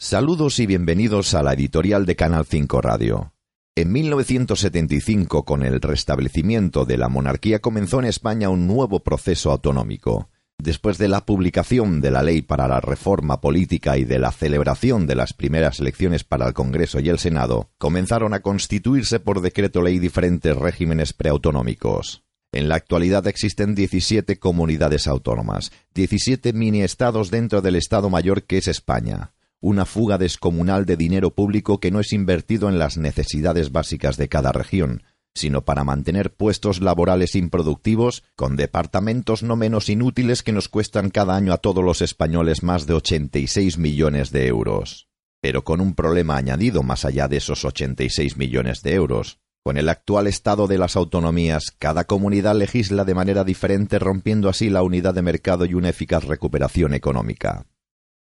Saludos y bienvenidos a la editorial de Canal 5 Radio. En 1975, con el restablecimiento de la monarquía, comenzó en España un nuevo proceso autonómico. Después de la publicación de la ley para la reforma política y de la celebración de las primeras elecciones para el Congreso y el Senado, comenzaron a constituirse por decreto ley diferentes regímenes preautonómicos. En la actualidad existen 17 comunidades autónomas, 17 mini estados dentro del Estado Mayor que es España una fuga descomunal de dinero público que no es invertido en las necesidades básicas de cada región, sino para mantener puestos laborales improductivos con departamentos no menos inútiles que nos cuestan cada año a todos los españoles más de 86 millones de euros. Pero con un problema añadido más allá de esos 86 millones de euros. Con el actual estado de las autonomías, cada comunidad legisla de manera diferente rompiendo así la unidad de mercado y una eficaz recuperación económica.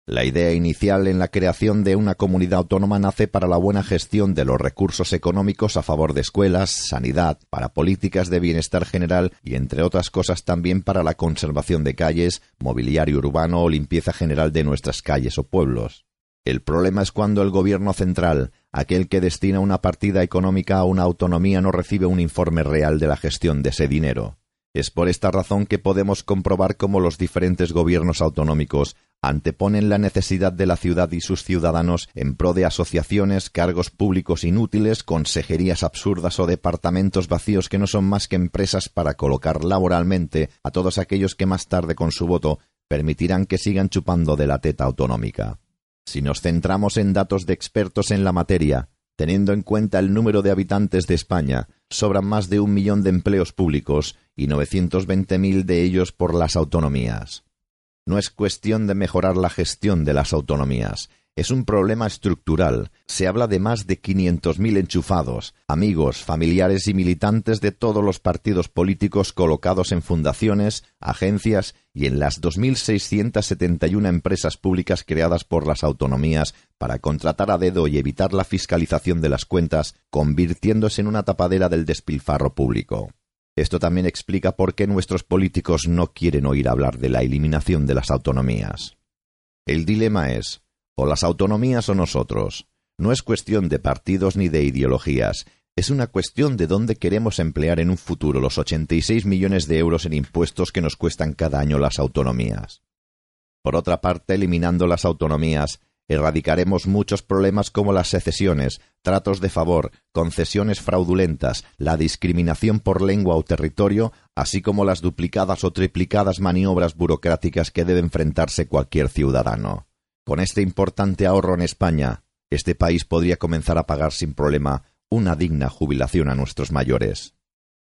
La idea inicial en la creación de una comunidad autónoma nace para la buena gestión de los recursos económicos a favor de escuelas, sanidad, para políticas de bienestar general y entre otras cosas también para la conservación de calles, mobiliario urbano o limpieza general de nuestras calles o pueblos. El problema es cuando el gobierno central, aquel que destina una partida económica a una autonomía, no recibe un informe real de la gestión de ese dinero. Es por esta razón que podemos comprobar cómo los diferentes gobiernos autonómicos anteponen la necesidad de la ciudad y sus ciudadanos en pro de asociaciones, cargos públicos inútiles, consejerías absurdas o departamentos vacíos que no son más que empresas para colocar laboralmente a todos aquellos que más tarde con su voto permitirán que sigan chupando de la teta autonómica. Si nos centramos en datos de expertos en la materia, teniendo en cuenta el número de habitantes de España, sobran más de un millón de empleos públicos y mil de ellos por las autonomías. No es cuestión de mejorar la gestión de las autonomías, es un problema estructural. Se habla de más de 500.000 enchufados, amigos, familiares y militantes de todos los partidos políticos colocados en fundaciones, agencias y en las 2.671 empresas públicas creadas por las autonomías para contratar a dedo y evitar la fiscalización de las cuentas, convirtiéndose en una tapadera del despilfarro público. Esto también explica por qué nuestros políticos no quieren oír hablar de la eliminación de las autonomías. El dilema es, o las autonomías o nosotros. No es cuestión de partidos ni de ideologías, es una cuestión de dónde queremos emplear en un futuro los 86 millones de euros en impuestos que nos cuestan cada año las autonomías. Por otra parte, eliminando las autonomías, erradicaremos muchos problemas como las secesiones, tratos de favor, concesiones fraudulentas, la discriminación por lengua o territorio, así como las duplicadas o triplicadas maniobras burocráticas que debe enfrentarse cualquier ciudadano. Con este importante ahorro en España, este país podría comenzar a pagar sin problema una digna jubilación a nuestros mayores.